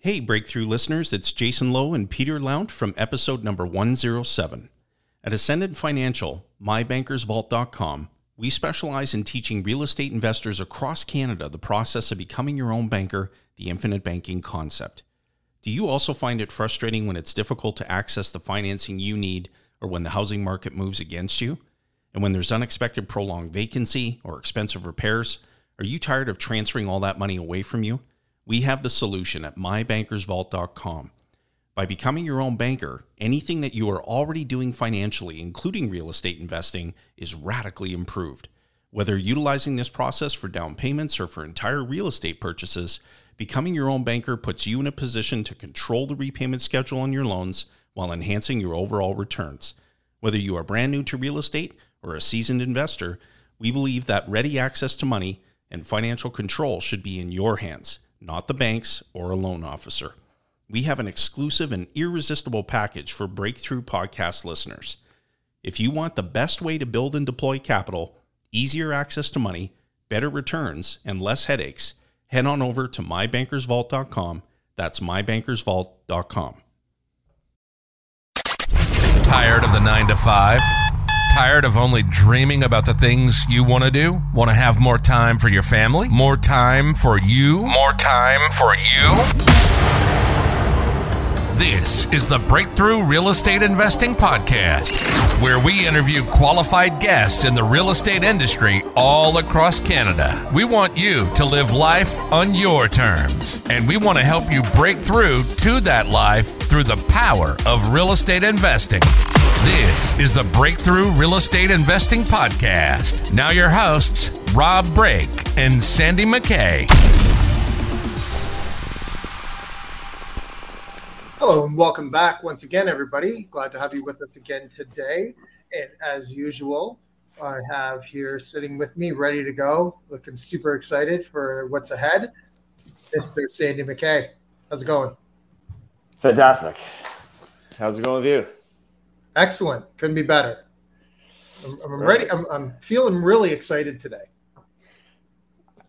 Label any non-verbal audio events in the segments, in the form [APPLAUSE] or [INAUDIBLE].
Hey, Breakthrough listeners, it's Jason Lowe and Peter Lount from episode number 107. At Ascendant Financial, mybankersvault.com, we specialize in teaching real estate investors across Canada the process of becoming your own banker, the infinite banking concept. Do you also find it frustrating when it's difficult to access the financing you need or when the housing market moves against you? And when there's unexpected prolonged vacancy or expensive repairs, are you tired of transferring all that money away from you? We have the solution at mybankersvault.com. By becoming your own banker, anything that you are already doing financially, including real estate investing, is radically improved. Whether utilizing this process for down payments or for entire real estate purchases, becoming your own banker puts you in a position to control the repayment schedule on your loans while enhancing your overall returns. Whether you are brand new to real estate or a seasoned investor, we believe that ready access to money and financial control should be in your hands, not the bank's or a loan officer we have an exclusive and irresistible package for Breakthrough Podcast listeners. If you want the best way to build and deploy capital, easier access to money, better returns, and less headaches, head on over to mybankersvault.com. That's mybankersvault.com. Tired of the nine to five? Tired of only dreaming about the things you want to do? Want to have more time for your family? More time for you? More time for you? This is the Breakthrough Real Estate Investing Podcast, where we interview qualified guests in the real estate industry all across Canada. We want you to live life on your terms, and we want to help you break through to that life through the power of real estate investing. This is the Breakthrough Real Estate Investing Podcast. Now, your hosts, Rob Brake and Sandy McKay. Hello and welcome back once again, everybody. Glad to have you with us again today. And as usual, I have here sitting with me, ready to go, looking super excited for what's ahead, Mr. Sandy McKay. How's it going? Fantastic. How's it going with you? Excellent. Couldn't be better. I'm, I'm ready. I'm, I'm feeling really excited today.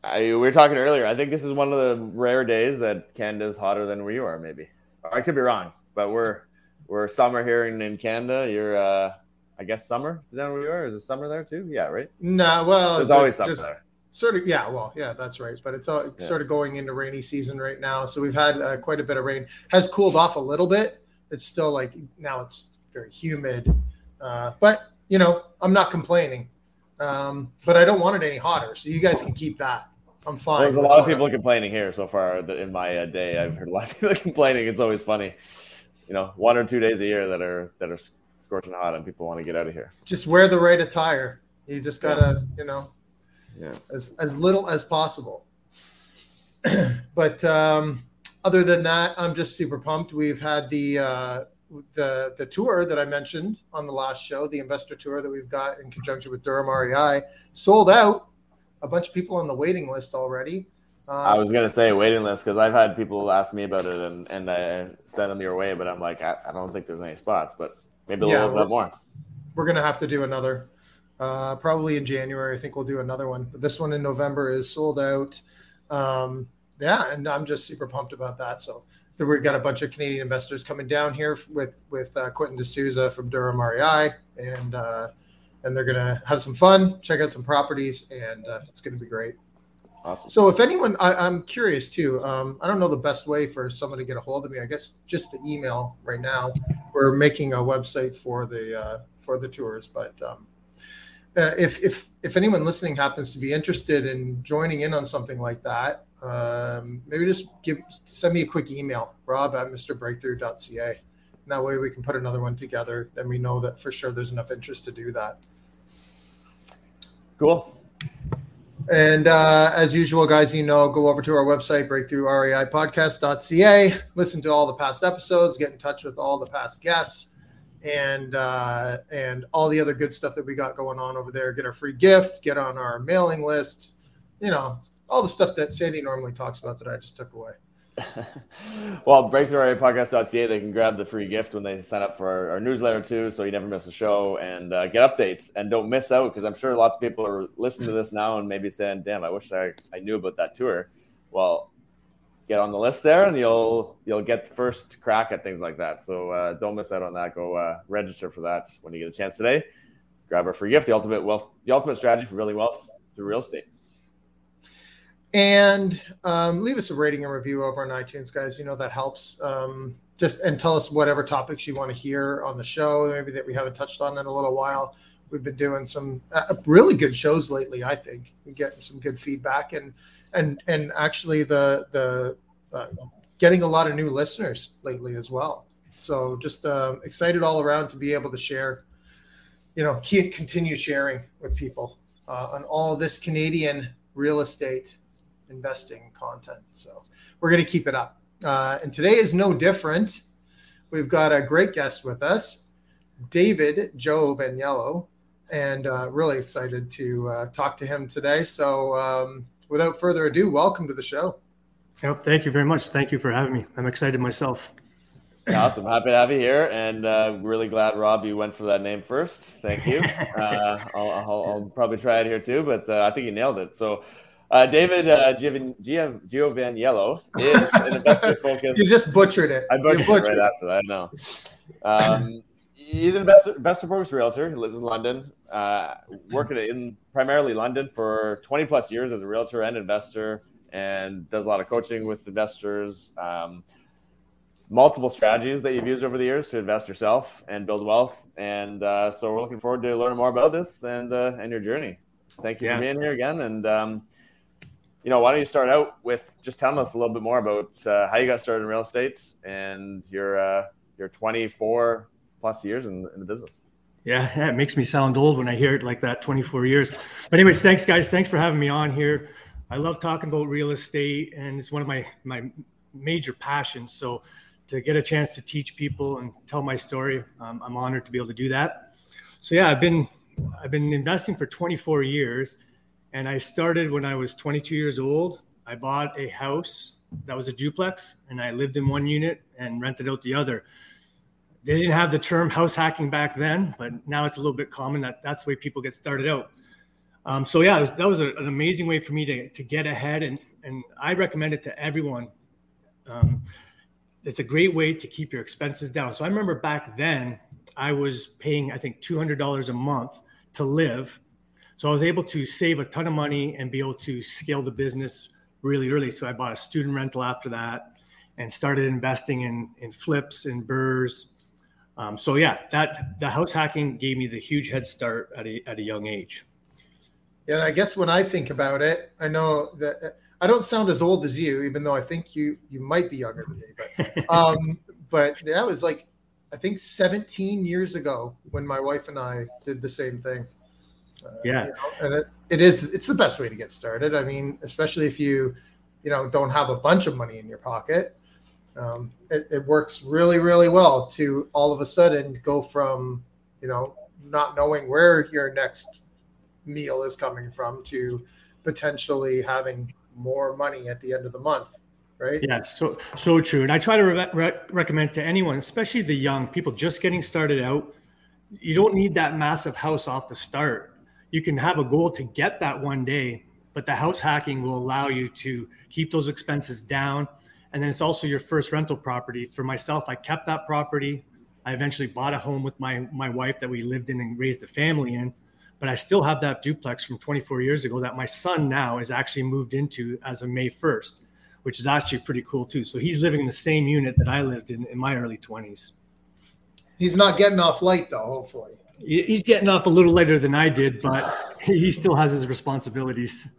I, we were talking earlier. I think this is one of the rare days that Canada's hotter than we are, maybe. I could be wrong, but we're we're summer here in, in Canada. You're uh I guess summer down where you are. Is it summer there too? Yeah, right. No, well, there's always summer there. Sort of, yeah. Well, yeah, that's right. But it's all yeah. sort of going into rainy season right now. So we've had uh, quite a bit of rain. Has cooled off a little bit. It's still like now it's very humid, uh, but you know I'm not complaining. Um, but I don't want it any hotter, so you guys can keep that. I'm fine. There's a lot of people complaining here so far in my uh, day. I've heard a lot of people [LAUGHS] complaining. It's always funny, you know, one or two days a year that are that are scorching hot and people want to get out of here. Just wear the right attire. You just gotta, you know, yeah, as as little as possible. [CLEARS THROAT] but um, other than that, I'm just super pumped. We've had the uh, the the tour that I mentioned on the last show, the investor tour that we've got in conjunction with Durham REI, sold out a bunch of people on the waiting list already. Um, I was gonna say waiting list because I've had people ask me about it and and I sent them your way, but I'm like I, I don't think there's any spots, but maybe a yeah, little bit more. We're gonna have to do another, uh, probably in January. I think we'll do another one. But this one in November is sold out. Um, yeah, and I'm just super pumped about that. So we've got a bunch of Canadian investors coming down here with with uh, Quentin D'Souza from Durham REI and. Uh, and they're gonna have some fun, check out some properties, and uh, it's gonna be great. Awesome. So, if anyone, I, am curious too. Um, I don't know the best way for someone to get a hold of me. I guess just the email right now. We're making a website for the uh, for the tours, but um, uh, if if if anyone listening happens to be interested in joining in on something like that, um, maybe just give send me a quick email, rob at mrbreakthrough.ca. And that way we can put another one together. Then we know that for sure there's enough interest to do that. Cool. And uh, as usual, guys, you know, go over to our website, breakthroughreipodcast.ca, listen to all the past episodes, get in touch with all the past guests, and uh, and all the other good stuff that we got going on over there. Get our free gift, get on our mailing list, you know, all the stuff that Sandy normally talks about that I just took away. [LAUGHS] well, breakthroughreipodcast.ca, they can grab the free gift when they sign up for our, our newsletter too, so you never miss a show and uh, get updates and don't miss out because I'm sure lots of people are listening to this now and maybe saying, "Damn, I wish I, I knew about that tour." Well, get on the list there, and you'll you'll get the first crack at things like that. So uh, don't miss out on that. Go uh, register for that when you get a chance today. Grab our free gift, the ultimate wealth, the ultimate strategy for building wealth through real estate. And um, leave us a rating and review over on iTunes, guys. You know that helps. Um, just and tell us whatever topics you want to hear on the show, maybe that we haven't touched on in a little while. We've been doing some uh, really good shows lately. I think we're getting some good feedback and and and actually the the uh, getting a lot of new listeners lately as well. So just um, excited all around to be able to share, you know, continue sharing with people uh, on all this Canadian real estate investing content. So we're going to keep it up. Uh, and today is no different. We've got a great guest with us, David Giovaniello, and uh, really excited to uh, talk to him today. So um, without further ado, welcome to the show. Yep, thank you very much. Thank you for having me. I'm excited myself. Awesome. Happy to have you here. And uh, really glad, Rob, you went for that name first. Thank you. [LAUGHS] Uh, I'll, I'll, I'll, probably try it here too, but uh, I think you nailed it. So, uh, David uh, Giovaniello is an investor [LAUGHS] focused. you just butchered it. I butchered, butchered it right after that. I know. Um, he's an investor, investor focused realtor. He lives in London, uh, working in primarily London for 20 plus years as a realtor and investor, and does a lot of coaching with investors. Um, multiple strategies that you've used over the years to invest yourself and build wealth. And uh, so we're looking forward to learning more about this and uh, and your journey. Thank you yeah. for being here again. And um, you know, why don't you start out with just telling us a little bit more about uh, how you got started in real estate and your uh, your 24 plus years in, in the business. Yeah, it makes me sound old when I hear it like that 24 years. But anyways, thanks guys. Thanks for having me on here. I love talking about real estate and it's one of my my major passions. So to get a chance to teach people and tell my story, um, I'm honored to be able to do that. So yeah, I've been I've been investing for 24 years and I started when I was 22 years old. I bought a house that was a duplex, and I lived in one unit and rented out the other. They didn't have the term house hacking back then, but now it's a little bit common that that's the way people get started out. Um, so yeah, was, that was a, an amazing way for me to, to get ahead, and and I recommend it to everyone. Um, it's a great way to keep your expenses down. So I remember back then I was paying I think two hundred dollars a month to live, so I was able to save a ton of money and be able to scale the business really early. So I bought a student rental after that and started investing in in flips and BRRRRs. Um, so yeah, that the house hacking gave me the huge head start at a at a young age. Yeah, and I guess when I think about it, I know that I don't sound as old as you, even though I think you you might be younger than me. But [LAUGHS] um, but that was like I think 17 years ago when my wife and I did the same thing. Uh, yeah, you know, and it, it is it's the best way to get started. I mean, especially if you you know don't have a bunch of money in your pocket. Um, it, it works really really well to all of a sudden go from you know not knowing where your next meal is coming from to potentially having more money at the end of the month right yeah so so true and i try to re- re- recommend to anyone especially the young people just getting started out you don't need that massive house off the start you can have a goal to get that one day, but the house hacking will allow you to keep those expenses down. And then it's also your first rental property. For myself, I kept that property. I eventually bought a home with my my wife that we lived in and raised a family in. But I still have that duplex from 24 years ago that my son now is actually moved into as of May 1st, which is actually pretty cool too. So he's living in the same unit that I lived in in my early 20s. He's not getting off light though, hopefully. He's getting off a little later than I did, but he still has his responsibilities.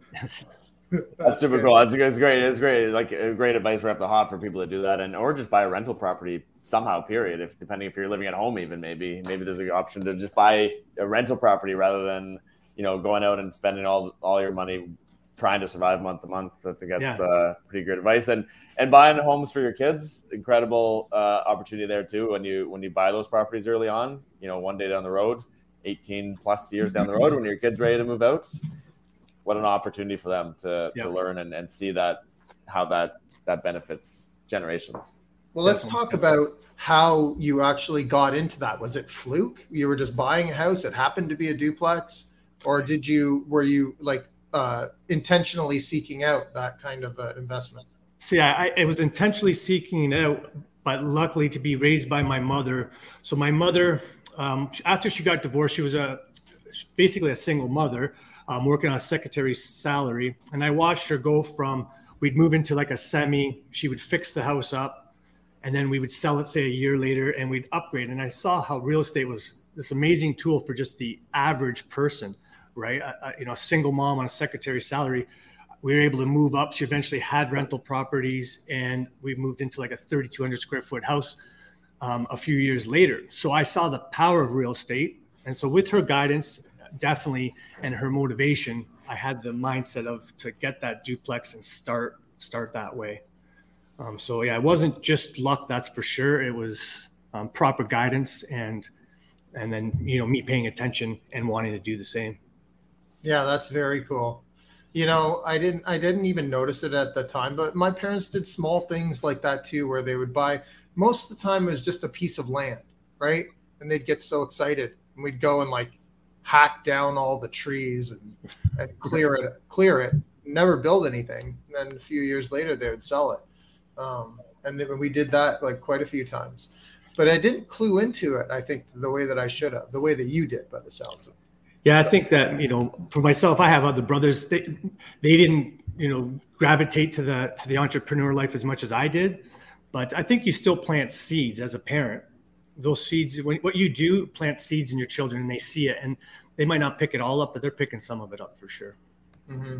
That's super cool. That's, that's great. It's great. Like uh, great advice right the hot for people to do that, and or just buy a rental property somehow. Period. If depending if you're living at home, even maybe maybe there's an option to just buy a rental property rather than you know going out and spending all all your money trying to survive month to month. I think that's yeah. uh, pretty good advice. And and buying homes for your kids, incredible uh, opportunity there too. When you when you buy those properties early on, you know, one day down the road, 18 plus years down the road, when your kid's ready to move out, what an opportunity for them to, to learn and, and see that how that that benefits generations. Well, let's talk about how you actually got into that. Was it fluke? You were just buying a house. It happened to be a duplex, or did you were you like uh, intentionally seeking out that kind of uh, investment? So yeah, I, I was intentionally seeking it out, but luckily to be raised by my mother. So my mother, um, after she got divorced, she was a basically a single mother, um, working on a secretary's salary, and I watched her go from we'd move into like a semi, she would fix the house up, and then we would sell it say a year later, and we'd upgrade. And I saw how real estate was this amazing tool for just the average person, right? you know, a single mom on a secretary salary we were able to move up. She eventually had rental properties, and we moved into like a 3,200 square foot house um, a few years later. So I saw the power of real estate, and so with her guidance, definitely, and her motivation, I had the mindset of to get that duplex and start start that way. Um, so yeah, it wasn't just luck, that's for sure. It was um, proper guidance and and then you know me paying attention and wanting to do the same. Yeah, that's very cool. You know i didn't i didn't even notice it at the time but my parents did small things like that too where they would buy most of the time it was just a piece of land right? And they'd get so excited and we'd go and like hack down all the trees and, and clear it clear it never build anything. And then a few years later they would sell it. Um, and then we did that like quite a few times. But i didn't clue into it i think the way that i should have the way that you did by the sounds of it yeah, I think that you know, for myself, I have other brothers. They they didn't you know gravitate to the to the entrepreneur life as much as I did, but I think you still plant seeds as a parent. Those seeds, when, what you do, plant seeds in your children, and they see it, and they might not pick it all up, but they're picking some of it up for sure. Mm-hmm.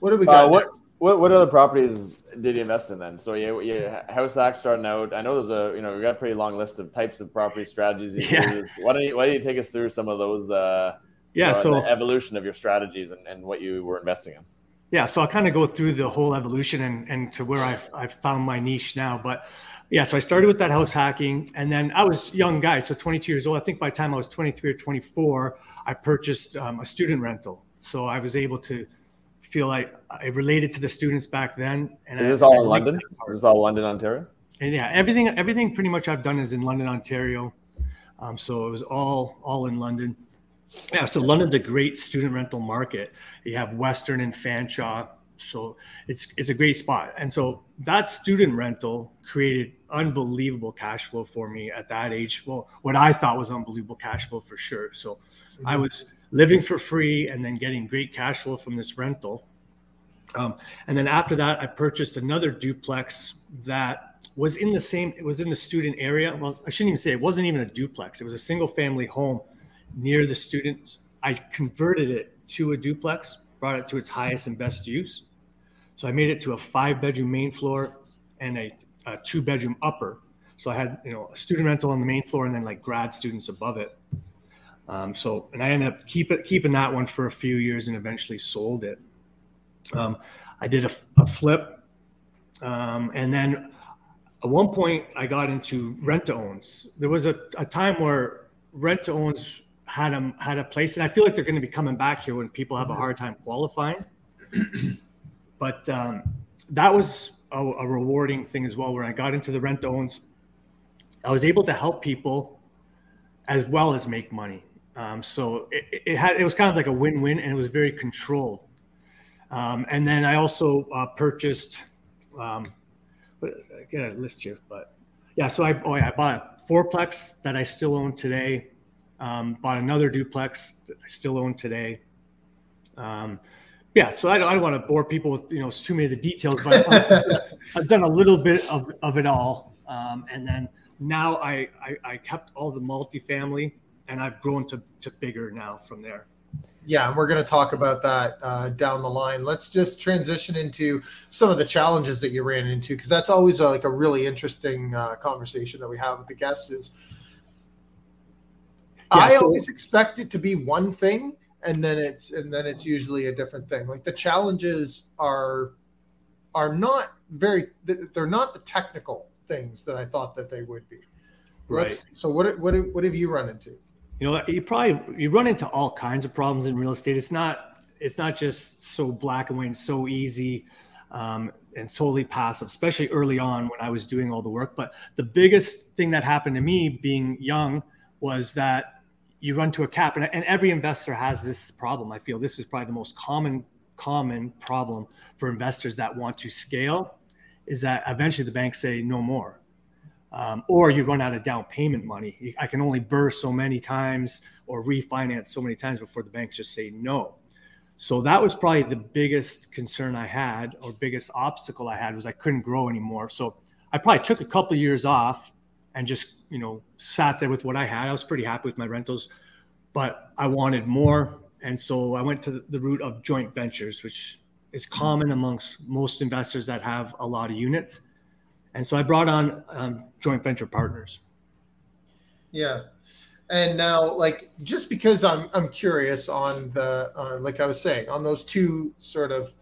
what do we got? Uh, what what what other properties did you invest in then? So yeah, you house hack starting out. I know there's a you know we got a pretty long list of types of property strategies you yeah. use. Why don't you why don't you take us through some of those? Uh, yeah, so evolution of your strategies and, and what you were investing in. Yeah, so I'll kind of go through the whole evolution and, and to where I've, I've found my niche now. But yeah, so I started with that house hacking, and then I was young guy, so 22 years old. I think by the time I was 23 or 24, I purchased um, a student rental. So I was able to feel like I related to the students back then. And is this I, all in London? Is this all London, Ontario? And yeah, everything everything pretty much I've done is in London, Ontario. Um, so it was all all in London. Yeah, so London's a great student rental market. You have Western and Fanshawe, so it's it's a great spot. And so that student rental created unbelievable cash flow for me at that age. Well, what I thought was unbelievable cash flow for sure. So mm-hmm. I was living for free and then getting great cash flow from this rental. Um, and then after that, I purchased another duplex that was in the same, it was in the student area. Well, I shouldn't even say it wasn't even a duplex. It was a single family home near the students. I converted it to a duplex, brought it to its highest and best use. So I made it to a five bedroom main floor and a, a two bedroom upper. So I had, you know, a student rental on the main floor and then like grad students above it. Um, so, and I ended up keep it, keeping that one for a few years and eventually sold it. Um, I did a, a flip. Um, and then at one point, I got into rent to owns. There was a, a time where rent to owns had a, had a place, and I feel like they're going to be coming back here when people have a hard time qualifying. [CLEARS THROAT] but um, that was a, a rewarding thing as well. When I got into the rent to owns, I was able to help people as well as make money. Um, so it, it, had it was kind of like a win-win, and it was very controlled. Um, and then I also uh, purchased. Um, I get a list here, but yeah. So I oh yeah, I bought a fourplex that I still own today. Um, bought another duplex that I still own today. Um, yeah, so I don't, I don't want to bore people with you know too many of the details, but I've, [LAUGHS] I've done a little bit of, of it all, um, and then now I, I, I kept all the multifamily and I've grown to, to bigger now from there. Yeah, and we're going to talk about that uh, down the line. Let's just transition into some of the challenges that you ran into because that's always a, like a really interesting uh, conversation that we have with the guests. Is yeah, I so- always expect it to be one thing, and then it's and then it's usually a different thing. Like the challenges are are not very they're not the technical things that I thought that they would be. Let's, right. So what what what have you run into? You know you probably you run into all kinds of problems in real estate. It's not it's not just so black and white and so easy um, and totally passive especially early on when i was doing all the work. But the biggest thing that happened to me being young was that you run to a cap and, and every investor has this problem. I feel this is probably the most common common problem for investors that want to scale is that eventually the banks say no more. Um, or you're run out of down payment money. I can only BRRRR so many times or refinance so many times before the banks just say no. So that was probably the biggest concern I had or biggest obstacle I had was I couldn't grow anymore. So I probably took a couple of years off and just, you know, sat there with what I had. I was pretty happy with my rentals, but I wanted more. And so I went to the route of joint ventures, which is common amongst most investors that have a lot of units. And so I brought on um, joint venture partners. Yeah. And now, like, just because I'm I'm curious on the uh, like I was saying on those two sort of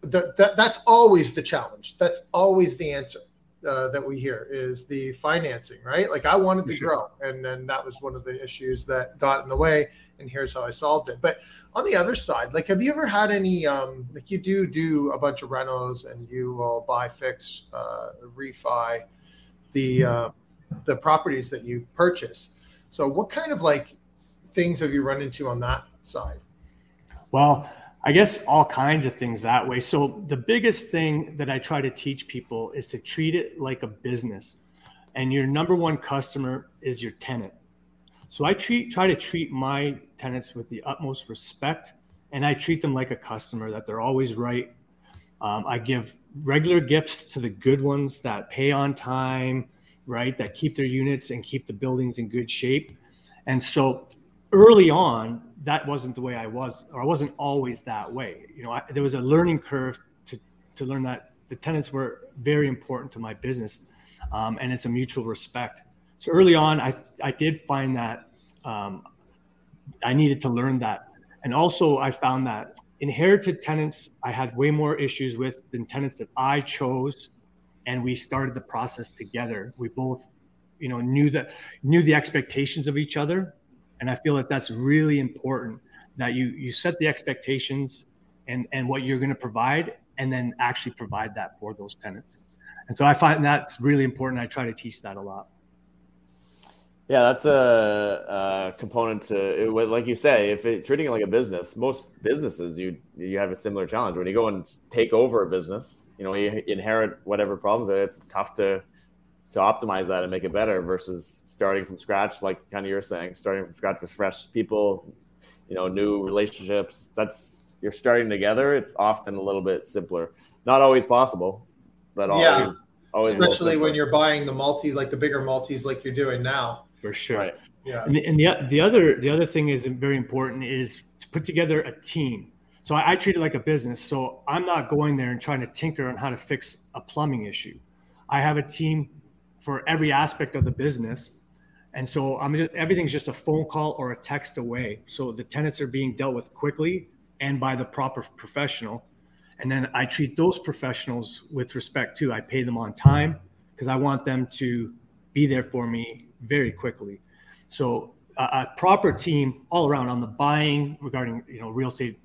that that that's always the challenge. That's always the answer uh, that we hear is the financing, right? Like I wanted to sure. grow, and then that was one of the issues that got in the way. And here's how I solved it. But on the other side, like, have you ever had any? Um, like, you do do a bunch of renos, and you will buy, fix, uh, refi the uh, the properties that you purchase. So, what kind of like things have you run into on that side? Well, I guess all kinds of things that way. So the biggest thing that I try to teach people is to treat it like a business. And your number one customer is your tenant. So I treat try to treat my tenants with the utmost respect and I treat them like a customer that they're always right. Um, I give regular gifts to the good ones that pay on time, right? That keep their units and keep the buildings in good shape. And so early on, that wasn't the way I was, or I wasn't always that way. You know, I, there was a learning curve to to learn that the tenants were very important to my business, um, and it's a mutual respect. So early on, I I did find that um, I needed to learn that, and also I found that inherited tenants I had way more issues with than tenants that I chose, and we started the process together. We both, you know, knew that knew the expectations of each other and I feel that that's really important that you you set the expectations and and what you're going to provide, and then actually provide that for those tenants. And so I find that's really important. I try to teach that a lot. Yeah, that's a, a component to it, like you say. If it, treating it like a business, most businesses you you have a similar challenge when you go and take over a business. You know, you inherit whatever problems. It's tough to to optimize that and make it better versus starting from scratch, like kind of you're saying, starting from scratch with fresh people, you know, new relationships. That's you're starting together. It's often a little bit simpler. Not always possible, but yeah. always, always especially when you're buying the multi, like the bigger multis, like you're doing now. For sure. Right. Yeah. And the, and the, the other the other thing is very important is to put together a team. So I, I treat it like a business. So I'm not going there and trying to tinker on how to fix a plumbing issue. I have a team for every aspect of the business. And so I'm just, everything's just a phone call or a text away. So the tenants are being dealt with quickly and by the proper professional. And then I treat those professionals with respect too. I pay them on time because I want them to be there for me very quickly. So a, a proper team all around on the buying regarding you know real estate,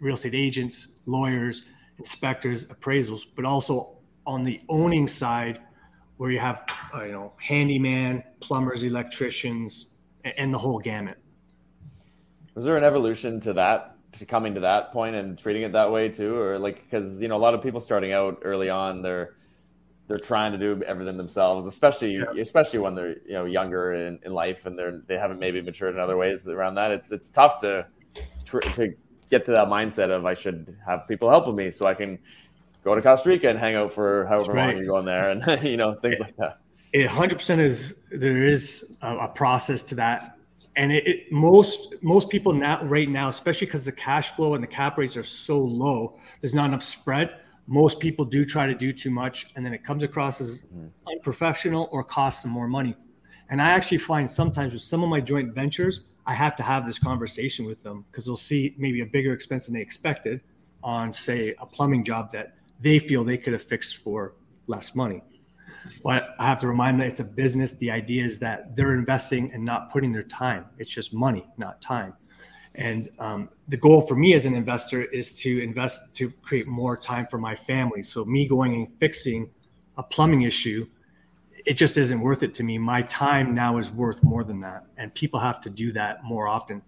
real estate agents, lawyers, inspectors, appraisals, but also on the owning side where you have uh, you know handyman, plumbers, electricians, and the whole gamut. Was there an evolution to that, to coming to that point and treating it that way too, or like because you know a lot of people starting out early on, they're they're trying to do everything themselves, especially yeah. especially when they're you know younger in, in life and they're they haven't maybe matured in other ways around that. It's it's tough to to get to that mindset of I should have people helping me so I can go to Costa Rica and hang out for however right. long you're going there, and [LAUGHS] you know things like that. It hundred percent is there is a, a, process to that, and it, it, most most people now right now, especially because the cash flow and the cap rates are so low, there's not enough spread. Most people do try to do too much, and then it comes across as mm-hmm. unprofessional or costs them more money. And I actually find sometimes with some of my joint ventures, I have to have this conversation with them because they'll see maybe a bigger expense than they expected on, say, a plumbing job that they feel they could have fixed for less money. But I have to remind them it's a business. The idea is that they're investing and not putting their time. It's just money, not time. And um, the goal for me as an investor is to invest to create more time for my family. So me going and fixing a plumbing issue, it just isn't worth it to me. My time now is worth more than that, and people have to do that more often.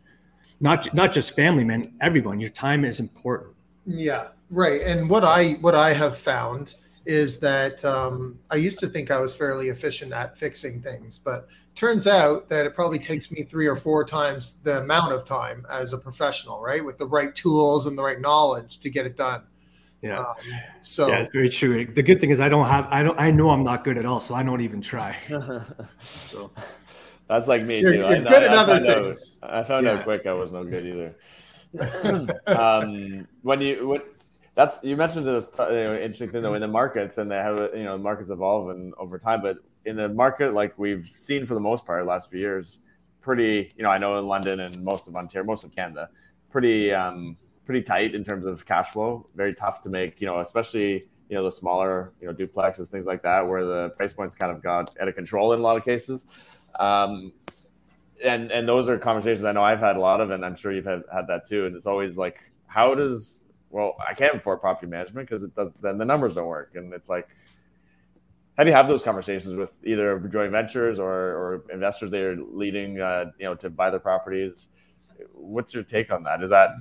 not not just family, man. Everyone, your time is important. Yeah, right. And what I what I have found is that um, I used to think I was fairly efficient at fixing things, but turns out that it probably takes me three or four times the amount of time as a professional, right? With the right tools and the right knowledge to get it done. Yeah. Um, so yeah, very true. The good thing is I don't have I don't I know I'm not good at all, so I don't even try. [LAUGHS] so that's like me you're, too. You're I, good I, at other I things. Out, I found yeah. out quick I was no good either. [LAUGHS] um, when you when, that's you mentioned this you know, interesting thing though in the markets and they have you know markets evolve and over time, but in the market like we've seen for the most part last few years, pretty you know I know in London and most of Ontario, most of Canada, pretty um, pretty tight in terms of cash flow. Very tough to make, you know, especially you know the smaller you know duplexes, things like that, where the price points kind of got out of control in a lot of cases. Um, and and those are conversations I know I've had a lot of, and I'm sure you've had, had that too. And it's always like, how does well, I can't afford property management because it does then the numbers don't work, and it's like. How do you have those conversations with either joint ventures or, or investors that are leading, uh, you know, to buy their properties? What's your take on that? Is that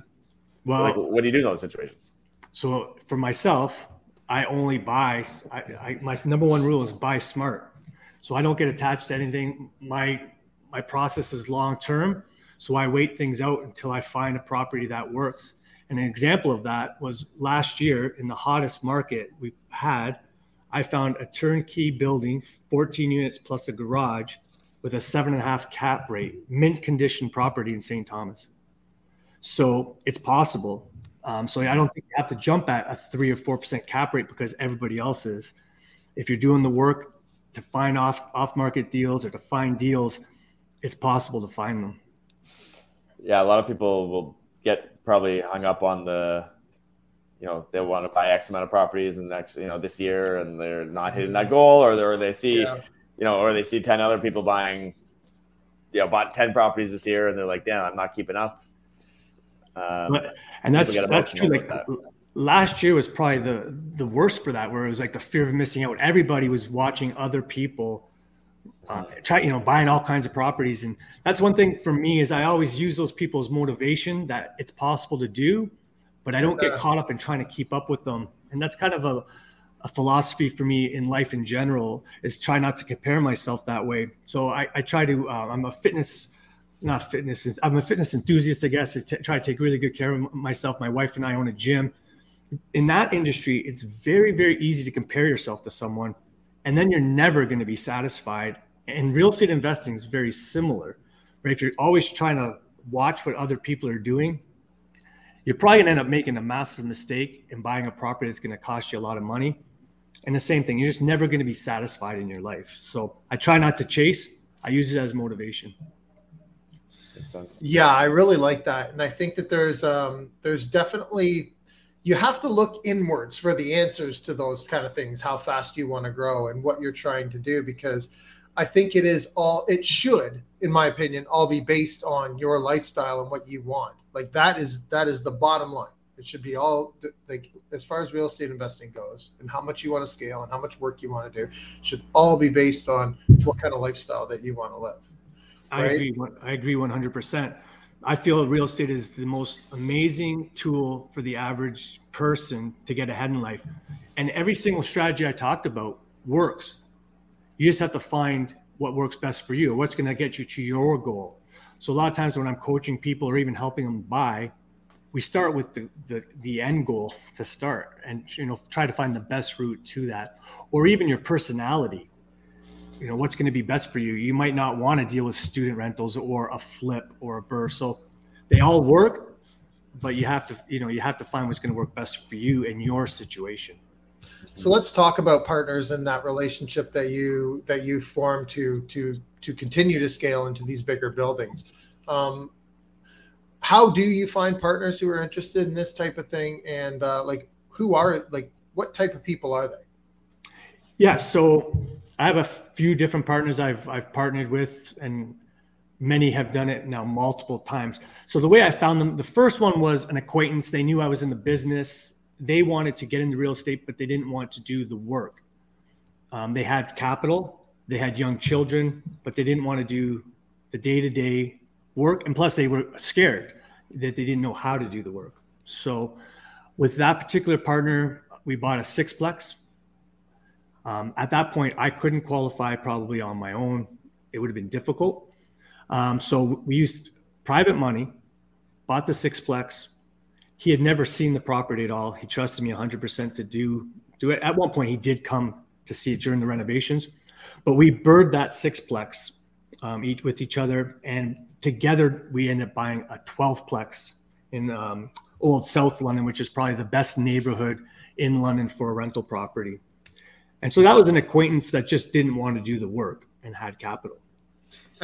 well, like, what do you do in those situations? So for myself, I only buy. I, I, my number one rule is buy smart. So I don't get attached to anything. My my process is long term. So I wait things out until I find a property that works. And an example of that was last year in the hottest market we've had. I found a turnkey building, 14 units plus a garage, with a seven and a half cap rate, mint condition property in St. Thomas. So it's possible. Um, so I don't think you have to jump at a three or four percent cap rate because everybody else is. If you're doing the work to find off off market deals or to find deals, it's possible to find them. Yeah, a lot of people will get probably hung up on the, you know, they want to buy X amount of properties and next, you know, this year, and they're not hitting that goal, or, or they see, yeah. you know, or they see ten other people buying, you know, bought ten properties this year, and they're like, damn, I'm not keeping up. Um, but, and that's that's true. Like that. last year was probably the the worst for that, where it was like the fear of missing out. Everybody was watching other people uh, try, you know, buying all kinds of properties, and that's one thing for me is I always use those people as motivation that it's possible to do, but I don't get caught up in trying to keep up with them, and that's kind of a a philosophy for me in life in general is try not to compare myself that way. So I, I try to. Uh, I'm a fitness not fitness. I'm a fitness enthusiast, I guess. I t- try to take really good care of myself. My wife and I own a gym. In that industry, it's very, very easy to compare yourself to someone, and then you're never going to be satisfied. And real estate investing is very similar, right? If you're always trying to watch what other people are doing, you're probably going to end up making a massive mistake and buying a property that's going to cost you a lot of money. And the same thing, you're just never going to be satisfied in your life. So I try not to chase. I use it as motivation sense. Yeah, I really like that, and I think that there's um, there's definitely you have to look inwards for the answers to those kind of things. How fast you want to grow and what you're trying to do, because I think it is all it should, in my opinion, all be based on your lifestyle and what you want. Like that is that is the bottom line. It should be all like as far as real estate investing goes, and how much you want to scale and how much work you want to do should all be based on what kind of lifestyle that you want to live. I agree. I agree 100%. I feel real estate is the most amazing tool for the average person to get ahead in life. And every single strategy I talked about works. You just have to find what works best for you, what's going to get you to your goal. So a lot of times when I'm coaching people or even helping them buy, we start with the, the, the end goal to start and you know try to find the best route to that or even your personality you know what's going to be best for you? You might not want to deal with student rentals or a flip or a BRRRR so they all work but you have to you know you have to find what's going to work best for you in your situation. So let's talk about partners in that relationship that you that you form to to to continue to scale into these bigger buildings. Um, how do you find partners who are interested in this type of thing? And uh, like who are like what type of people are they? Yeah so I have a few different partners I've I've partnered with, and many have done it now multiple times. So the way I found them, the first one was an acquaintance. They knew I was in the business. They wanted to get into real estate, but they didn't want to do the work. Um, they had capital, they had young children, but they didn't want to do the day to day work. And plus, they were scared that they didn't know how to do the work. So, with that particular partner, we bought a sixplex. Um, at that point, I couldn't qualify probably on my own. It would have been difficult. Um, so we used private money, bought the sixplex. He had never seen the property at all. He trusted me 100% to do do it. At one point, he did come to see it during the renovations, but we bird that sixplex um, each with each other, and together we ended up buying a 12plex in um, Old South London, which is probably the best neighborhood in London for a rental property. And so that was an acquaintance that just didn't want to do the work and had capital.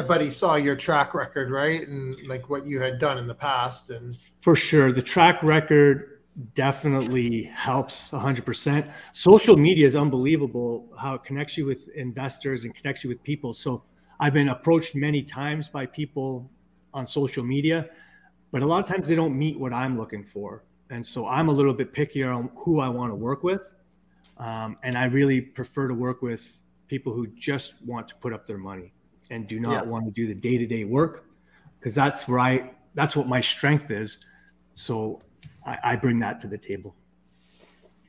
But he saw your track record, right? And like what you had done in the past. And for sure, the track record definitely helps 100%. Social media is unbelievable how it connects you with investors and connects you with people. So I've been approached many times by people on social media, but a lot of times they don't meet what I'm looking for. And so I'm a little bit pickier on who I want to work with. Um, and I really prefer to work with people who just want to put up their money and do not yes. want to do the day to day work because that's right. That's what my strength is. So I, I bring that to the table.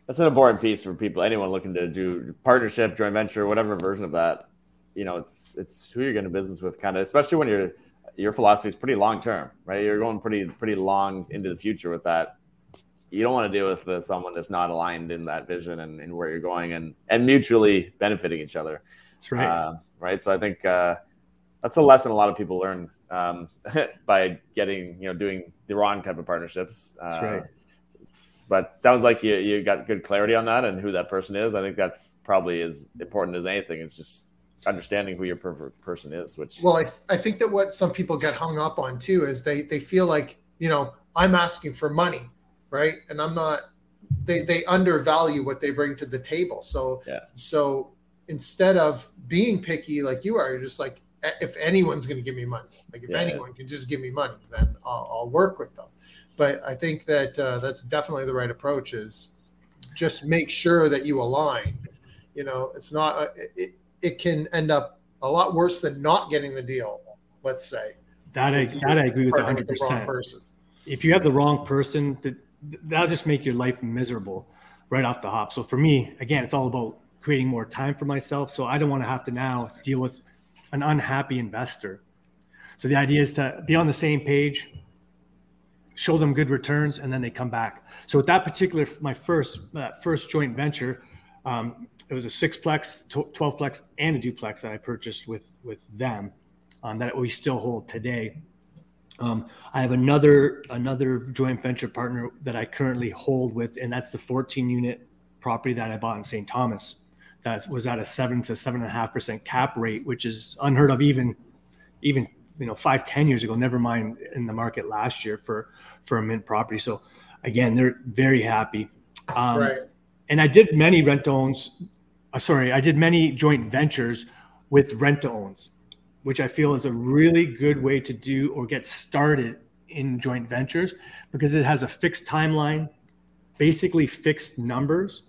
That's an important piece for people, anyone looking to do partnership, joint venture, whatever version of that. You know, it's it's who you're going to business with, kind of, especially when your your philosophy is pretty long term, right? You're going pretty pretty long into the future with that you don't want to deal with someone that's not aligned in that vision and, and, where you're going and and mutually benefiting each other. That's right. Uh, right. So I think uh, that's a lesson a lot of people learn um, [LAUGHS] by getting you know doing the wrong type of partnerships. That's uh, right. but sounds like you you got good clarity on that and who that person is. I think that's probably as important as anything. It's just understanding who your perfect person is. Which well, I I think that what some people get hung up on too is they they feel like you know I'm asking for money right? And I'm not. They they undervalue what they bring to the table. So yeah. So instead of being picky like you are, you're just like if anyone's going to give me money, like if yeah. anyone can just give me money, then I'll, I'll work with them. But I think that uh, that's definitely the right approach. Is just make sure that you align. You know, it's not. Uh, it, it can end up a lot worse than not getting the deal. Let's say that I that I agree with 100. percent If you have the wrong person, that that'll just make your life miserable right off the hop. So for me, again, it's all about creating more time for myself. So I don't want to have to now deal with an unhappy investor. So the idea is to be on the same page, show them good returns, and then they come back. So with that particular, my first uh, first joint venture, um, it was a sixplex, twelve plex, and a duplex that I purchased with with them um, that we still hold today. Um, I have another another joint venture partner that I currently hold with, and that's the 14 unit property that I bought in St. Thomas. That was at a seven to seven and a half percent cap rate, which is unheard of even even you know five ten years ago. Never mind in the market last year for for a mint property. So again, they're very happy. Um, right. And I did many rent owns. Uh, sorry, I did many joint ventures with rent owns which I feel is a really good way to do or get started in joint ventures because it has a fixed timeline, basically fixed numbers.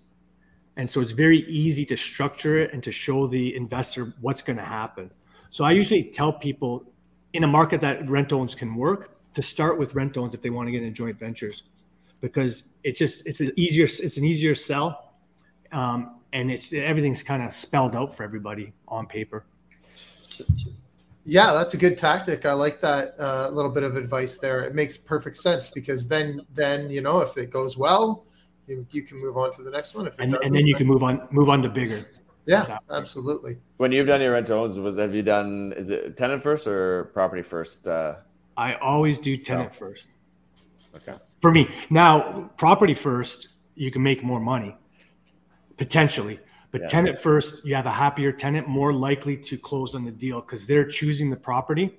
And so it's very easy to structure it and to show the investor what's going to happen. So I usually tell people in a market that rent owns can work to start with rent owns if they want to get into joint ventures because it's just it's an easier it's an easier sell um, and it's everything's kind of spelled out for everybody on paper yeah, that's a good tactic. I like that uh, little bit of advice there. It makes perfect sense because then, then you know, if it goes well, you, you can move on to the next one. If and, and, then you can move on, move on to bigger. Yeah, absolutely. When you've done your rent owns, was have you done? Is it tenant first or property first? Uh, I always do tenant oh. first. Okay. For me, now property first, you can make more money potentially but yeah. tenant first, you have a happier tenant, more likely to close on the deal because they're choosing the property.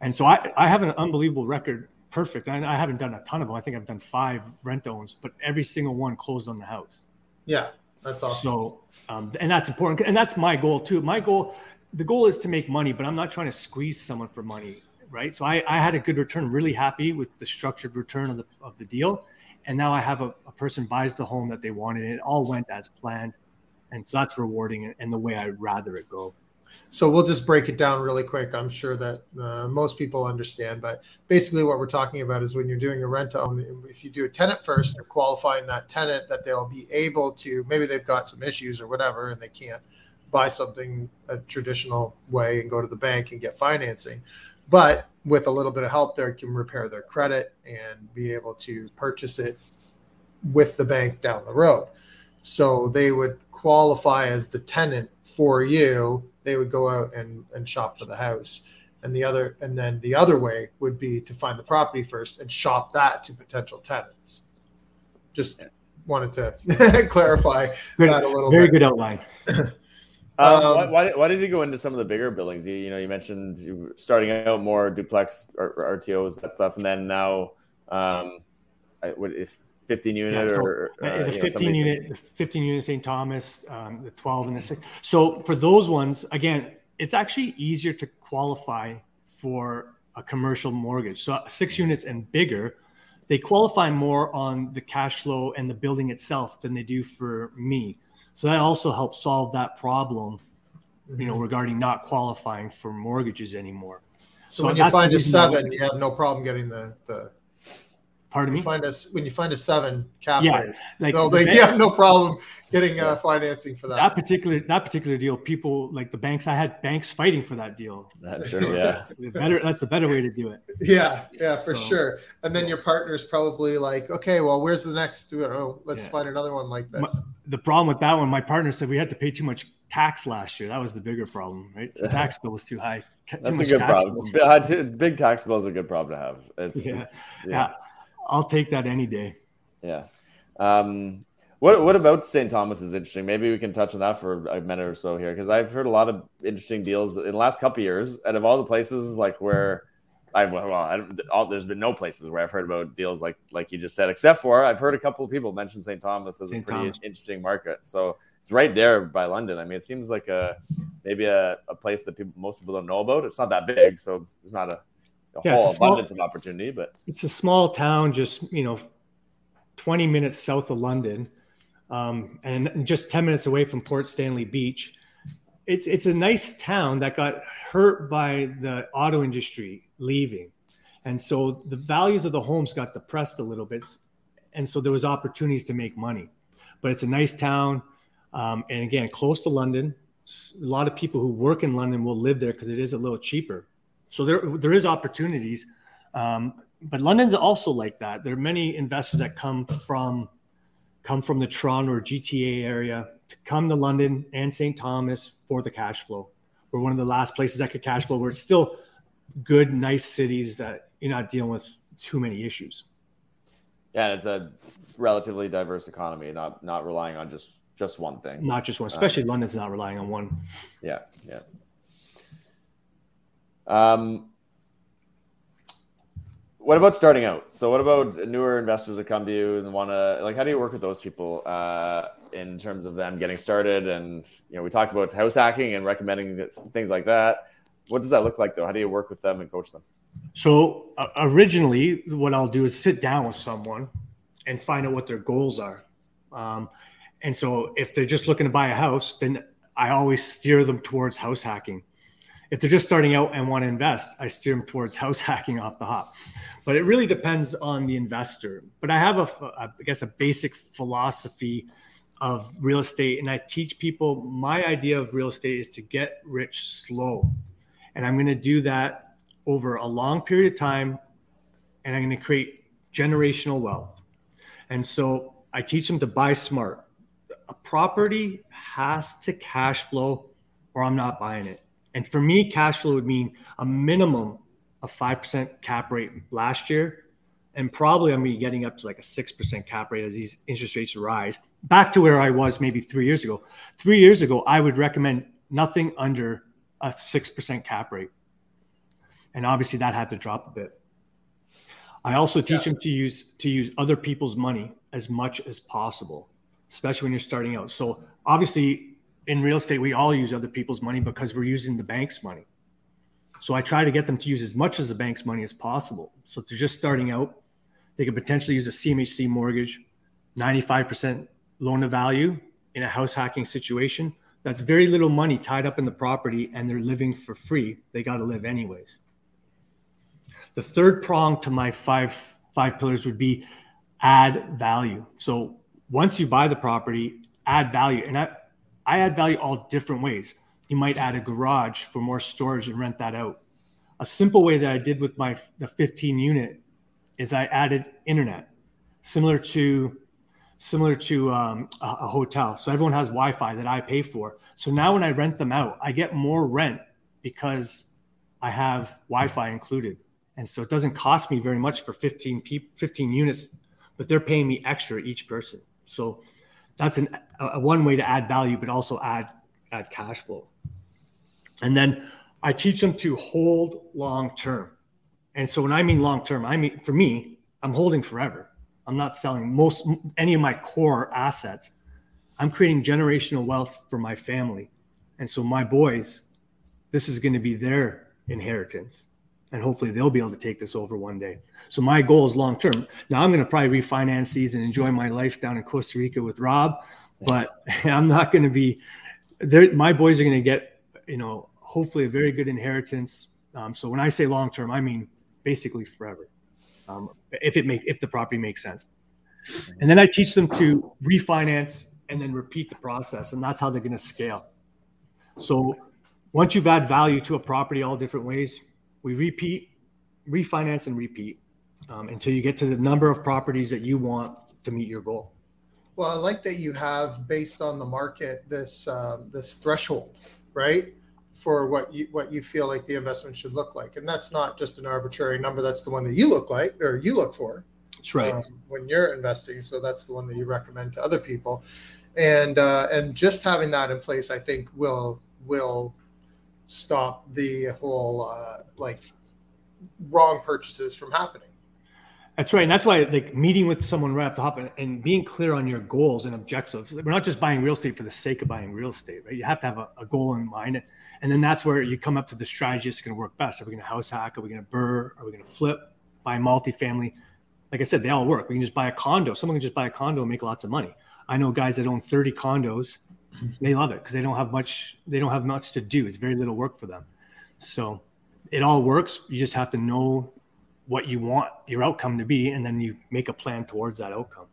And so I, I have an unbelievable record. Perfect. I, I haven't done a ton of them. I think I've done five rent owns, but every single one closed on the house. Yeah, that's awesome. So, um, and that's important. And that's my goal too. My goal, the goal is to make money, but I'm not trying to squeeze someone for money. Right. So I, I had a good return, really happy with the structured return of the, of the deal. And now I have a, a person buys the home that they wanted. And it all went as planned and so that's rewarding and the way I'd rather it go. So we'll just break it down really quick. I'm sure that uh, most people understand, but basically what we're talking about is when you're doing a rent own, if you do a tenant first, you're qualifying that tenant that they'll be able to, maybe they've got some issues or whatever, and they can't buy something a traditional way and go to the bank and get financing. But with a little bit of help, they can repair their credit and be able to purchase it with the bank down the road. So they would qualify as the tenant for you they would go out and, and shop for the house and the other and then the other way would be to find the property first and shop that to potential tenants just wanted to [LAUGHS] clarify good, that a little very bit. good outline [CLEARS THROAT] Um, um, why, why, why, did you go into some of the bigger buildings? You, you know, you mentioned you starting out more duplex or, or RTOs, that stuff, and then now, um, what if 15 unit yeah, so, or uh, the 15 know, unit, the 15 unit St. Thomas, um, the 12 and the six. So for those ones, again, it's actually easier to qualify for a commercial mortgage. So six units and bigger, they qualify more on the cash flow and the building itself than they do for me. So that also helps solve that problem, you know, mm-hmm. regarding not qualifying for mortgages anymore. So, so when you find a seven, you have no problem getting the the Pardon me. Find us when you find a seven cap yeah, rate. Like no, they, you have no problem getting uh, financing for that. That particular that particular deal, people like the banks. I had banks fighting for that deal. That's true. Yeah, [LAUGHS] better. That's a better way to do it. Yeah, yeah, for so, sure. And then your partner's probably like, okay, well, where's the next? Oh, let's yeah. find another one like this. My, the problem with that one, my partner said we had to pay too much tax last year. That was the bigger problem, right? The [LAUGHS] tax bill was too high. Too That's a good problem. Big tax bill is a good problem to have. It's, [LAUGHS] yeah. It's, yeah. I'll take that any day. Yeah. Um, what what about St. Thomas is interesting? Maybe we can touch on that for a minute or so here because I've heard a lot of interesting deals in the last couple years. Out of all the places like where I've well, I all, there's been no places where I've heard about deals like like you just said, except for I've heard a couple of people mention St. Thomas as St. a pretty Thomas. interesting market. So it's right there by London. I mean, it seems like a maybe a, a place that people most people don't know about. It's not that big, so there's not a a yeah, whole a abundance small, of opportunity. But it's a small town, just you know, 20 minutes south of London, um, and just 10 minutes away from Port Stanley Beach. It's it's a nice town that got hurt by the auto industry leaving, and so the values of the homes got depressed a little bit, and so there was opportunities to make money. But it's a nice town, um, and again, close to London. A lot of people who work in London will live there because it is a little cheaper so there there is opportunities, um, but London's also like that. There are many investors that come from come from the Toronto or GTA area to come to London and St. Thomas for the cash flow. We're one of the last places that could cash flow where it's still good, nice cities that you're not dealing with too many issues. Yeah, it's a relatively diverse economy, not not relying on just just one thing. Not just one, especially um, London's not relying on one. Yeah, yeah. Um, what about starting out? So, what about newer investors that come to you and want to like? How do you work with those people uh, in terms of them getting started? And you know, we talked about house hacking and recommending things like that. What does that look like, though? How do you work with them and coach them? So, uh, originally, what I'll do is sit down with someone and find out what their goals are. Um, and so, if they're just looking to buy a house, then I always steer them towards house hacking if they're just starting out and want to invest, I steer them towards [LAUGHS] house hacking off the hop. But it really depends on the investor. But I have a, I guess, a basic philosophy of real estate, and I teach people my idea of real estate is to get rich slow, and I'm going to do that over a long period of time, and I'm going to create generational wealth. And so I teach them to buy smart. A property has to cash flow, or I'm not buying it and for me, cash flow would mean a minimum of 5% cap rate last year. And probably I'm going to be getting up to like a 6% cap rate as these interest rates rise. Back to where I was maybe three years ago. Three years ago, I would recommend nothing under a 6% cap rate. And obviously that had to drop a bit. I also teach yeah. them to use to use other people's money as much as possible, especially when you're starting out. So obviously in real estate, we all use other people's money because we're using the bank's money. So I try to get them to use as much as the bank's money as possible. So if they're just starting out, they could potentially use a CMHC mortgage, 95% loan to value in a house hacking situation. that's very little money tied up in the property and they're living for free. They got to live anyways. The third prong to my five five pillars would be add value. So once you buy the property, add value. And I, I add value all different ways. You might add a garage for more storage and rent that out. A simple way that I did with my the 15 unit is I added internet, similar to similar to um, a, a hotel. So everyone has Wi-Fi that I pay for. So now when I rent them out, I get more rent because I have Wi-Fi included, and so it doesn't cost me very much for 15 pe- 15 units, but they're paying me extra each person. So that's an, a, one way to add value, but also add add cash flow. And then I teach them to hold long term. And so when I mean long term, I mean for me, I'm holding forever. I'm not selling most any of my core assets. I'm creating generational wealth for my family. And so my boys, this is going to be their inheritance. And hopefully they'll be able to take this over one day. So my goal is long term. Now I'm going to probably refinance these and enjoy my life down in Costa Rica with Rob, but [LAUGHS] I'm not going to be there. My boys are going to get, you know, hopefully a very good inheritance. Um, so when I say long term, I mean basically forever um, if it make if the property makes sense. And then I teach them to refinance and then repeat the process, and that's how they're going to scale. So once you've added value to a property all different ways, we repeat, refinance, and repeat um, until you get to the number of properties that you want to meet your goal. Well, I like that you have based on the market this um, this threshold, right? for what you what you feel like the investment should look like, and that's not just an arbitrary number. That's the one that you look like or you look for. That's right. Um, when you're investing, so that's the one that you recommend to other people, and uh, and just having that in place, I think will will stop the whole uh, like wrong purchases from happening. That's right. And that's why like meeting with someone right off the hop and, and, being clear on your goals and objectives. We're not just buying real estate for the sake of buying real estate, right? You have to have a, a goal in mind. And then that's where you come up to the strategy that's going to work best. Are we going to house hack? Are we going to BRRRR? Are we going to flip, buy multifamily? Like I said, they all work. We can just buy a condo. Someone can just buy a condo and make lots of money. I know guys that own 30 condos. They love it because they don't have much, they don't have much to do. It's very little work for them. So it all works. You just have to know what you want your outcome to be, and then you make a plan towards that outcome.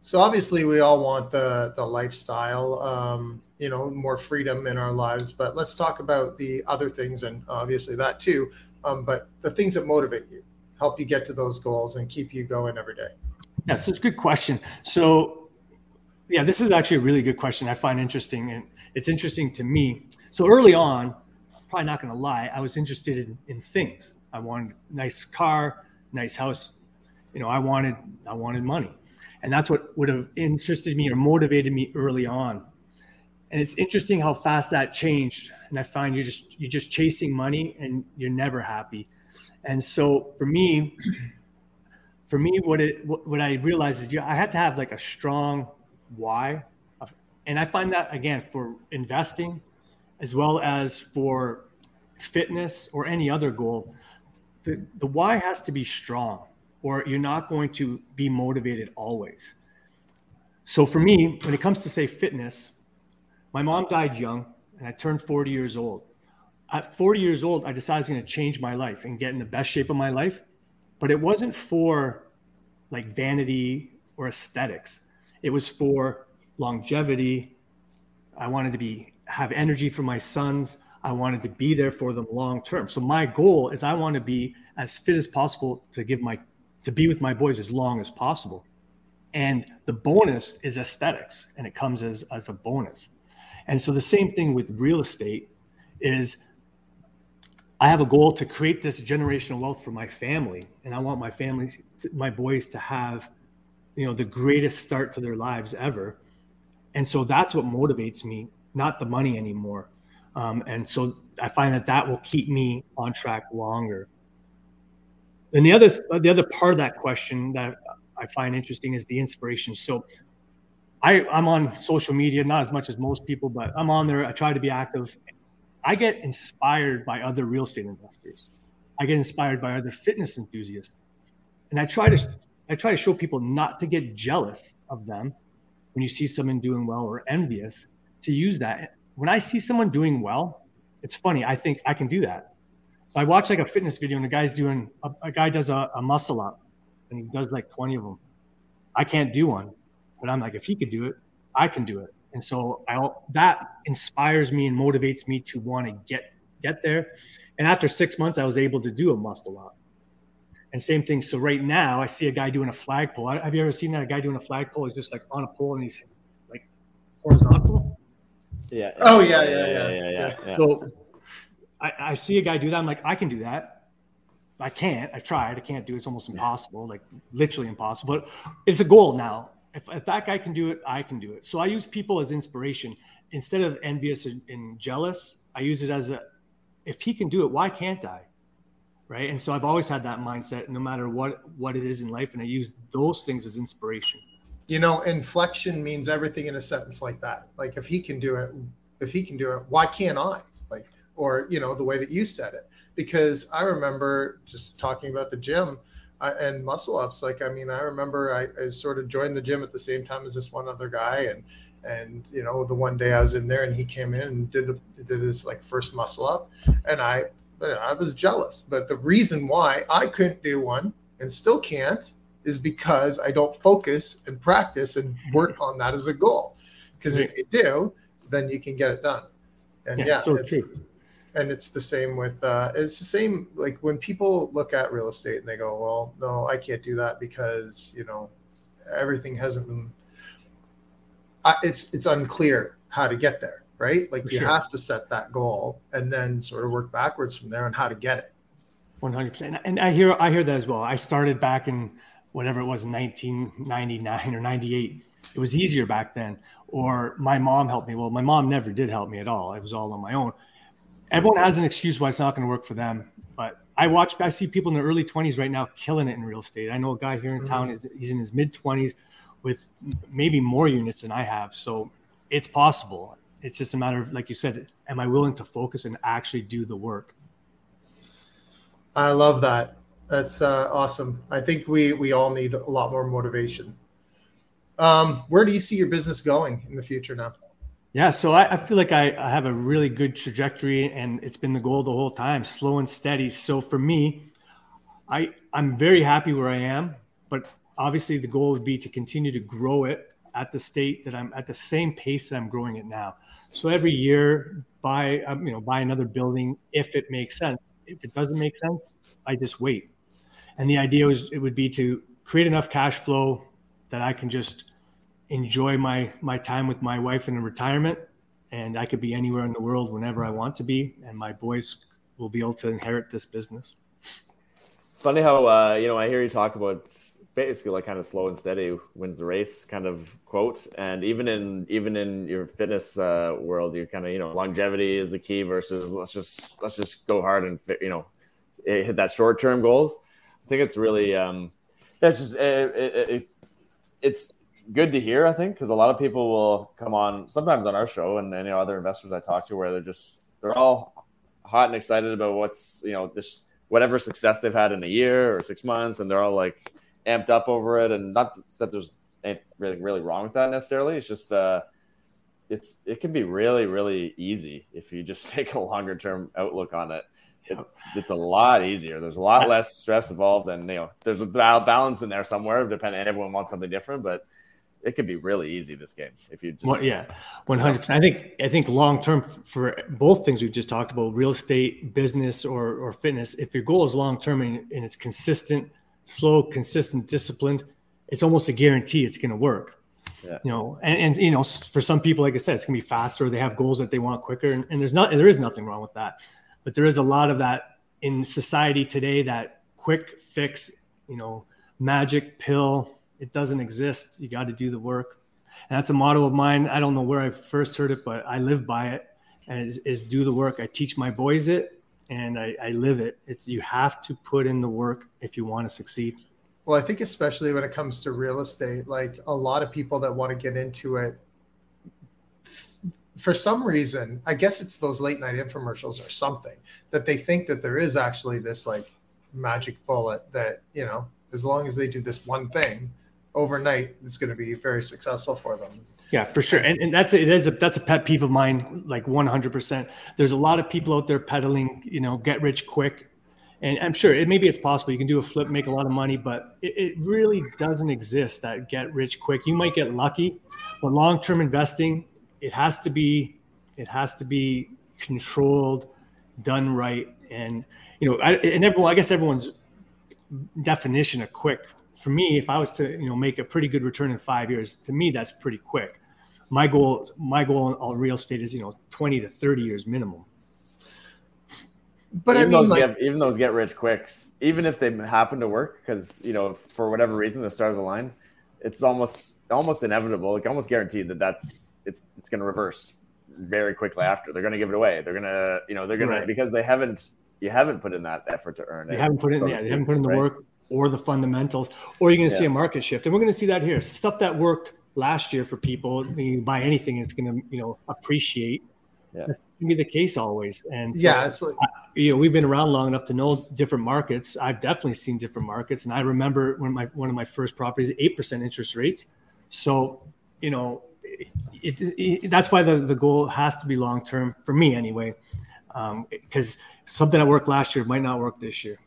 So obviously, we all want the the lifestyle, um, you know, more freedom in our lives. But let's talk about the other things, and obviously that too. Um, but the things that motivate you, help you get to those goals, and keep you going every day. Yeah, so it's a good question. So, yeah, this is actually a really good question. I find interesting, and it's interesting to me. So early on, probably not going to lie, I was interested in, in things. I wanted nice car, nice house. You know, I wanted I wanted money, and that's what would have interested me or motivated me early on. And it's interesting how fast that changed. And I find you're just you're just chasing money and you're never happy. And so for me, [CLEARS THROAT] for me, what it what, I realized is you, I had to have like a strong why, and I find that again for investing, as well as for fitness or any other goal, the, the why has to be strong or you're not going to be motivated always. So for me, when it comes to say fitness, my mom died young and I turned 40 years old. At 40 years old, I decided I was going to change my life and get in the best shape of my life. But it wasn't for like vanity or aesthetics. It was for longevity. I wanted to be have energy for my sons. I wanted to be there for them long term. So my goal is I want to be as fit as possible to give my to be with my boys as long as possible. And the bonus is aesthetics and it comes as as a bonus. And so the same thing with real estate is I have a goal to create this generational wealth for my family and I want my family to, my boys to have you know the greatest start to their lives ever. And so that's what motivates me, not the money anymore. Um, and so I find that that will keep me on track longer. And the other the other part of that question that I find interesting is the inspiration. So I, I'm on social media, not as much as most people, but I'm on there. I try to be active. I get inspired by other real estate investors. I get inspired by other fitness enthusiasts. And I try to I try to show people not to get jealous of them when you see someone doing well or envious, to use that. When I see someone doing well, it's funny. I think I can do that. So I watch like a fitness video and the guy's doing a, a guy does a, a muscle up and he does like 20 of them. I can't do one, but I'm like, if he could do it, I can do it. And so I'll, that inspires me and motivates me to want to get get there. And after six months, I was able to do a muscle up. And same thing. So right now, I see a guy doing a flagpole. Have you ever seen that? A guy doing a flagpole is just like on a pole and he's like horizontal. Yeah. Oh yeah, yeah, yeah, yeah. yeah, yeah. So I, I see a guy do that. I'm like, I can do that. I can't. I tried. I can't do it. It's almost impossible, like literally impossible. But it's a goal now. If, if that guy can do it, I can do it. So I use people as inspiration instead of envious and, and jealous. I use it as a, if he can do it, why can't I? Right. And so I've always had that mindset, no matter what what it is in life, and I use those things as inspiration. You know, inflection means everything in a sentence like that. Like if he can do it, if he can do it, why can't I? Like, or you know, the way that you said it. Because I remember just talking about the gym and muscle ups. Like, I mean, I remember I, I sort of joined the gym at the same time as this one other guy, and and you know, the one day I was in there and he came in and did the, did his like first muscle up, and I I was jealous. But the reason why I couldn't do one and still can't is because I don't focus and practice and work on that as a goal. Because if you do, then you can get it done. And yeah, Yeah, so it's, true. and it's the same with uh, it's the same like when people look at real estate and they go, well, no, I can't do that because you know everything hasn't been. I, it's it's unclear how to get there, right? Like For you sure. have to set that goal and then sort of work backwards from there on how to get it. One hundred percent, and I hear I hear that as well. I started back in whatever it was, nineteen ninety nine or ninety eight. It was easier back then. Or my mom helped me. Well, my mom never did help me at all. It was all on my own. Everyone has an excuse why it's not going to work for them. But I watch, I see people in their early twenties right now killing it in real estate. I know a guy here in mm-hmm. town is he's in his mid twenties with maybe more units than I have. So it's possible. It's just a matter of, like you said, am I willing to focus and actually do the work? I love that. That's uh, awesome. I think we we all need a lot more motivation. Um, where do you see your business going in the future now? Yeah, so I, I feel like I, I have a really good trajectory, and it's been the goal the whole time, slow and steady. So for me, I I'm very happy where I am, but obviously the goal would be to continue to grow it at the state that I'm at the same pace that I'm growing it now. So every year, buy um, you know buy another building if it makes sense. If it doesn't make sense, I just wait. And the idea was it would be to create enough cash flow that I can just enjoy my my time with my wife in retirement and I could be anywhere in the world whenever I want to be and my boys will be able to inherit this business. It's funny how uh, you know I hear you talk about basically like kind of slow and steady wins the race kind of quote, and even in even in your fitness uh, world, you kind of you know longevity is the key versus let's just let's just go hard and you know hit that short term goals. I think it's really um, that's just it, it, it, it's good to hear. I think because a lot of people will come on sometimes on our show and any other investors I talk to where they're just they're all hot and excited about what's you know this whatever success they've had in a year or six months, and they're all like amped up over it. And not that there's anything really really wrong with that necessarily. It's just uh, it's it can be really really easy if you just [LAUGHS] take a longer term outlook on it. it. It's a lot easier. There's a lot less stress involved, and you know there's a balance in there somewhere. Depending, on everyone wants something different, but it can be really easy this game if you just Well, yeah, one hundred. I think I think long term for both things we've just talked about, real estate, business, or or fitness. If your goal is long term and, and it's consistent, slow, consistent, disciplined, it's almost a guarantee it's going to work. Yeah. You know, and, and you know, for some people, like I said, it's going to be faster. They have goals that they want quicker, and, and there's not there is nothing wrong with that. But there is a lot of that in society today. That quick fix, you know, magic pill. It doesn't exist. You got to do the work. And that's a motto of mine. I don't know where I first heard it, but I live by it. And is, is do the work. I teach my boys it, and I, I live it. It's you have to put in the work if you want to succeed. Well, I think especially when it comes to real estate, like a lot of people that want to get into it, for some reason, I guess it's those late night infomercials or something that they think that there is actually this like magic bullet that, you know, as long as they do this one thing overnight, it's going to be very successful for them. Yeah, for sure. And, and that's a, it is a, that's a pet peeve of mine, like 100%. There's a lot of people out there peddling, you know, get rich quick. And I'm sure it maybe it's possible you can do a flip, make a lot of money, but it, it really doesn't exist that get rich quick. You might get lucky, but long term investing, it has to be it has to be controlled, done right, and you know, I, and everyone, I guess everyone's definition of quick. For me, if I was to you know make a pretty good return in five years, to me that's pretty quick. My goal, my goal on real estate is you know twenty to thirty years minimum. But even I mean, those like, get, even those get rich quicks, even if they happen to work, because you know for whatever reason the stars aligned, it's almost almost inevitable, like almost guaranteed that that's it's it's going to reverse very quickly after. They're going to give it away. They're going to you know they're going Right. to because they haven't you haven't put in that effort to earn it. They haven't put in, so to yeah, they haven't put in the right? work or the fundamentals, or you're going to see a market shift, and we're going to see that here. Stuff that worked last year for people, I mean, buy anything is going to you know appreciate. Yeah. That's going to be the case always, and so, yeah, it's like, you know we've been around long enough to know different markets. I've definitely seen different markets, and I remember when my one of my first properties, eight percent interest rates. So you know, it, it, it- that's why the the goal has to be long term for me anyway, um, because something that worked last year might not work this year.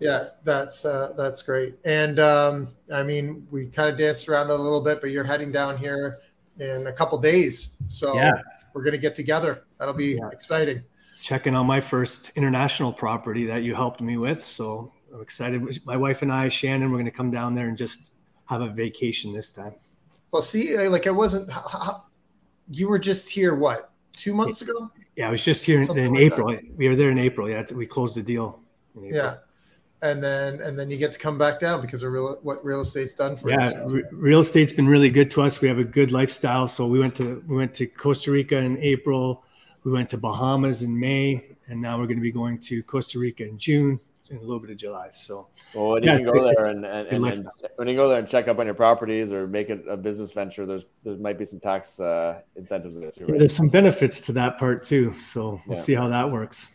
Yeah, that's uh, that's great. And um, I mean, we kind of danced around a little bit, but you're heading down here in a couple days, so Yeah. we're gonna get together. That'll be Yeah. exciting. checking on my first international property that you helped me with. So I'm excited. My wife and I, Shannon, we're going to come down there and just have a vacation this time. Well, see, like I wasn't. You were just here what two months ago? Yeah, I was just here in, Something in like April. We were there in April. Yeah, we closed the deal. in. Yeah, and then and then you get to come back down because of real what real estate's done for us. Yeah, you. re- real estate's been really good to us. We have a good lifestyle. So we went to we went to Costa Rica in April. We went to Bahamas in May, and now we're going to be going to Costa Rica in June and a little bit of July. So Well, when Yeah, you can it's- go there and, and, and, and when you go there and check up on your properties or make it a business venture, there's there might be some tax uh, incentives there too. yeah, Right? there's some benefits to that part too. So we'll Yeah. see how that works.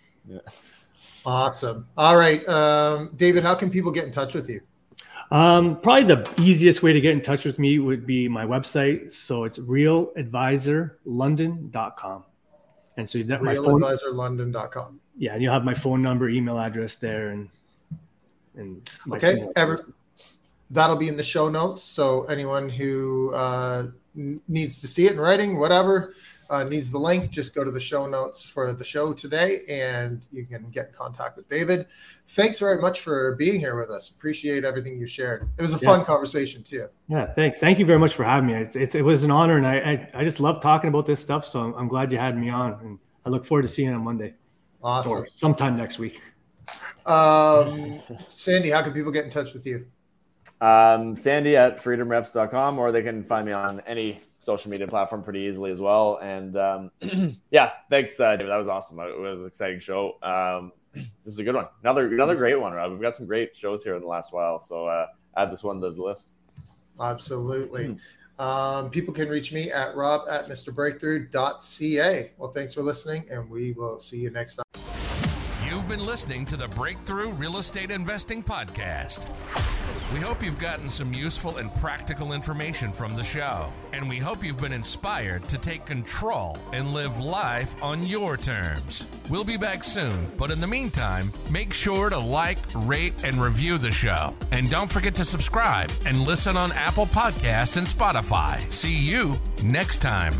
Awesome. All right, um, David, how can people get in touch with you? Um, probably the easiest way to get in touch with me would be my website. So it's realadvisorlondon.com. And so that my phone, RealAdvisorLondon.com. yeah, and you'll have my phone number, email address there, and and Okay, ever, that'll be in the show notes. So anyone who uh, n- needs to see it in writing, whatever, uh, needs the link, just go to the show notes for the show today, and you can get in contact with David. Thanks very much for being here with us. Appreciate everything you shared. It was a Yeah. fun conversation too. Yeah, thank thank you very much for having me. It's, it's it was an honor, and I, I I just love talking about this stuff. So I'm, I'm glad you had me on, and I look forward to seeing you on Monday Awesome. or sometime next week. Um, Sandy, how can people get in touch with you? Um, Sandy at freedomreps.com, or they can find me on any social media platform pretty easily as well. And um, [CLEARS THROAT] yeah, thanks, uh, David. That was awesome. It was an exciting show. Um, [CLEARS THROAT] this is a good one. Another another great one, Rob. We've got some great shows here in the last while. So uh, add this one to the list. Absolutely. Um, people can reach me at rob at mrbreakthrough.ca. Well, thanks for listening, and we will see you next time. You've been listening to the Breakthrough Real Estate Investing Podcast. We hope you've gotten some useful and practical information from the show, and we hope you've been inspired to take control and live life on your terms. We'll be back soon, but in the meantime, make sure to like, rate, and review the show. And don't forget to subscribe and listen on Apple Podcasts and Spotify. See you next time.